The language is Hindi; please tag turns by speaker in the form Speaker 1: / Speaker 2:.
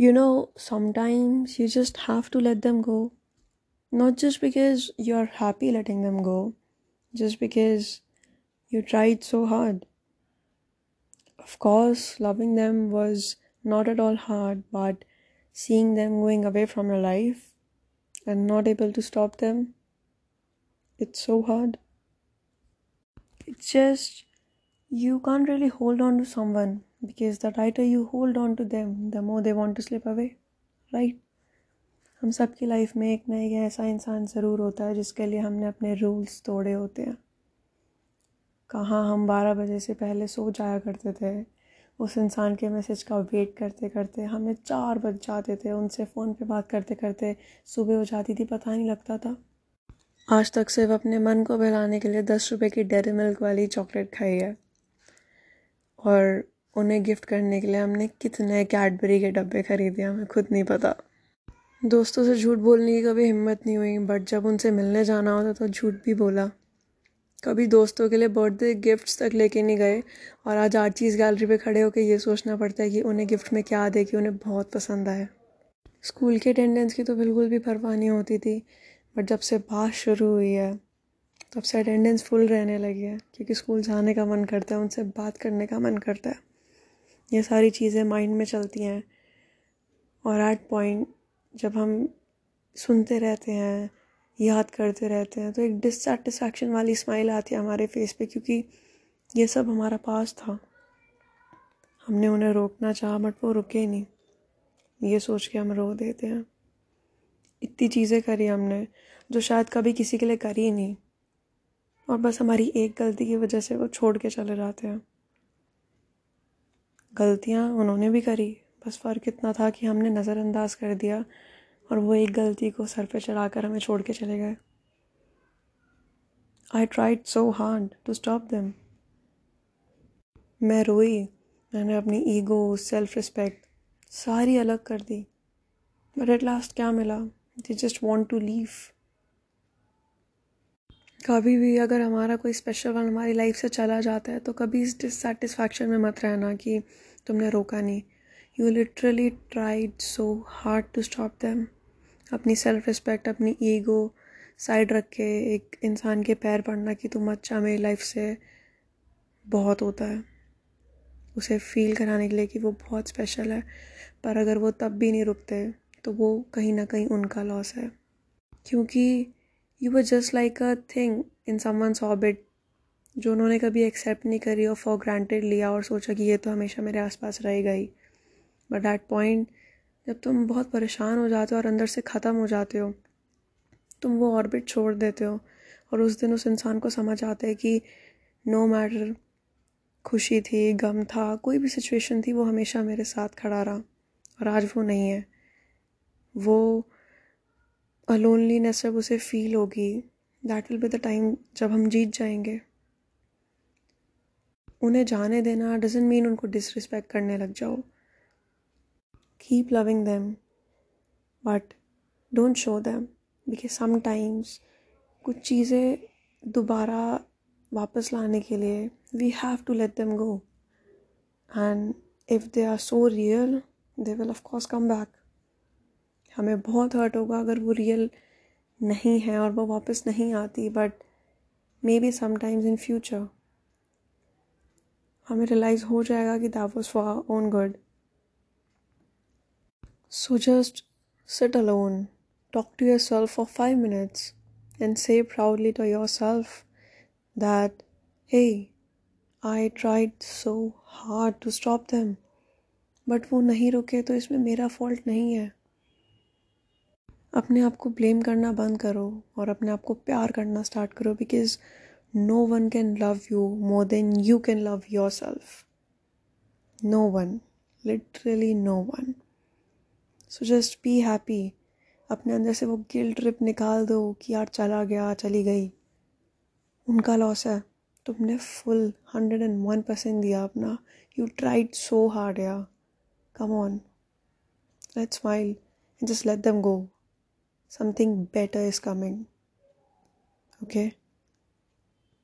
Speaker 1: You know, sometimes you just have to let them go. Not just because you're happy letting them go, just because you tried so hard. Of course, loving them was not at all hard, but seeing them going away from your life and not able to stop them, it's so hard. It's just you can't really hold on to someone because the tighter you hold on to them, the more they want to slip away, right? हम सब की लाइफ में एक ना ऐसा इंसान ज़रूर होता है जिसके लिए हमने अपने रूल्स तोड़े होते हैं। कहाँ हम बारह बजे से पहले सो जाया करते थे उस इंसान के मैसेज का वेट करते करते हमें चार बज जाते थे उनसे फ़ोन पे बात करते करते सुबह हो जाती थी पता नहीं लगता था। आज तक सिर्फ़ अपने मन को बहलाने के लिए दस रुपए की डेरी मिल्क वाली चॉकलेट खाई है। और उन्हें गिफ्ट करने के लिए हमने कितने कैडबरी के डब्बे ख़रीदे हमें खुद नहीं पता। दोस्तों से झूठ बोलने की कभी हिम्मत नहीं हुई बट जब उनसे मिलने जाना होता तो झूठ भी बोला। कभी दोस्तों के लिए बर्थडे गिफ्ट्स तक लेके नहीं गए, और आज आर्ट चीज़ गैलरी पे खड़े होकर ये सोचना पड़ता है कि उन्हें गिफ्ट में क्या दे, कि उन्हें बहुत पसंद आए। स्कूल के अटेंडेंस की तो बिल्कुल भी परवाह नहीं होती थी बट जब से बात शुरू हुई है, तब से अटेंडेंस फुल रहने लगी है, क्योंकि स्कूल जाने का मन करता है, उनसे बात करने का मन करता है। ये सारी चीज़ें माइंड में चलती हैं। और एट पॉइंट जब हम सुनते रहते हैं, याद करते रहते हैं तो एक डिससेटिस्फैक्शन वाली स्माइल आती है हमारे फेस पे, क्योंकि ये सब हमारा पास था। हमने उन्हें रोकना चाहा बट वो रुके नहीं। ये सोच के हम रो देते हैं। इतनी चीज़ें करी हमने, जो शायद कभी किसी के लिए करी नहीं। और बस हमारी एक गलती की वजह से वो छोड़ के चले जाते हैं। गलतियाँ उन्होंने भी करी। बस फ़र्क इतना था कि हमने नज़रअंदाज कर दिया और वो एक गलती को सर पे चढ़ाकर हमें छोड़ के चले गए। I tried so hard to stop them मैं रोई। मैंने अपनी ईगो सेल्फ रिस्पेक्ट सारी अलग कर दी। बट एट लास्ट क्या मिला? They just want to leave कभी भी अगर हमारा कोई स्पेशल वन हमारी लाइफ से चला जाता है तो कभी इस डिससेटिस्फैक्शन में मत रहना कि तुमने रोका नहीं। You literally tried so hard to stop them अपनी सेल्फ रिस्पेक्ट अपनी ईगो साइड रख के एक इंसान के पैर पड़ना कि तुम अच्छा मेरी लाइफ से बहुत होता है। उसे फील कराने के लिए कि वो बहुत स्पेशल है, पर अगर वो तब भी नहीं रुकते तो वो कहीं ना कहीं उनका लॉस है। क्योंकि you were just like a thing in someone's orbit जो उन्होंने कभी एक्सेप्ट नहीं करी और फॉर ग्रांटेड लिया और सोचा कि ये तो हमेशा मेरे आसपास रहेगा ही बट दैट पॉइंट जब तुम बहुत परेशान हो जाते हो और अंदर से ख़त्म हो जाते हो, तुम वो ऑर्बिट छोड़ देते हो और उस दिन उस इंसान को समझ आता है कि नो no मैटर खुशी थी, गम था, कोई भी सिचुएशन थी, वो हमेशा मेरे साथ खड़ा रहा और आज वो नहीं है। वो लोनलीनेस जब उसे फील होगी that will be the time जब हम जीत जाएँगे। उन्हें जाने देना डजेंट मीन उनको डिसरिस्पेक्ट करने लग जाओ। Keep loving them but don't show them because sometimes कुछ चीज़ें दोबारा वापस लाने के लिए we have to let them go and if they are so real they will of course come back हमें बहुत हर्ट होगा अगर वो रियल नहीं है और वो वापस नहीं आती but maybe sometimes in future हमें रियलाइज़ हो जाएगा कि that was for own good so just sit alone talk to yourself for five minutes and say proudly proudly yourself that hey I tried so hard to stop them. But वो नहीं रुके तो इसमें मेरा फॉल्ट नहीं है अपने आप को ब्लेम करना बंद करो और अपने आप को प्यार करना स्टार्ट करो because no one can love you more than you can love yourself no one literally no one so just be happy अपने अंदर से वो गिल ट्रिप निकाल दो कि यार चला गया, चली गई। उनका लॉस है। तुमने full hundred and one percent दिया अपना। यू ट्राइड सो हार्ड या come on let smile and just let them go something better is coming. Okay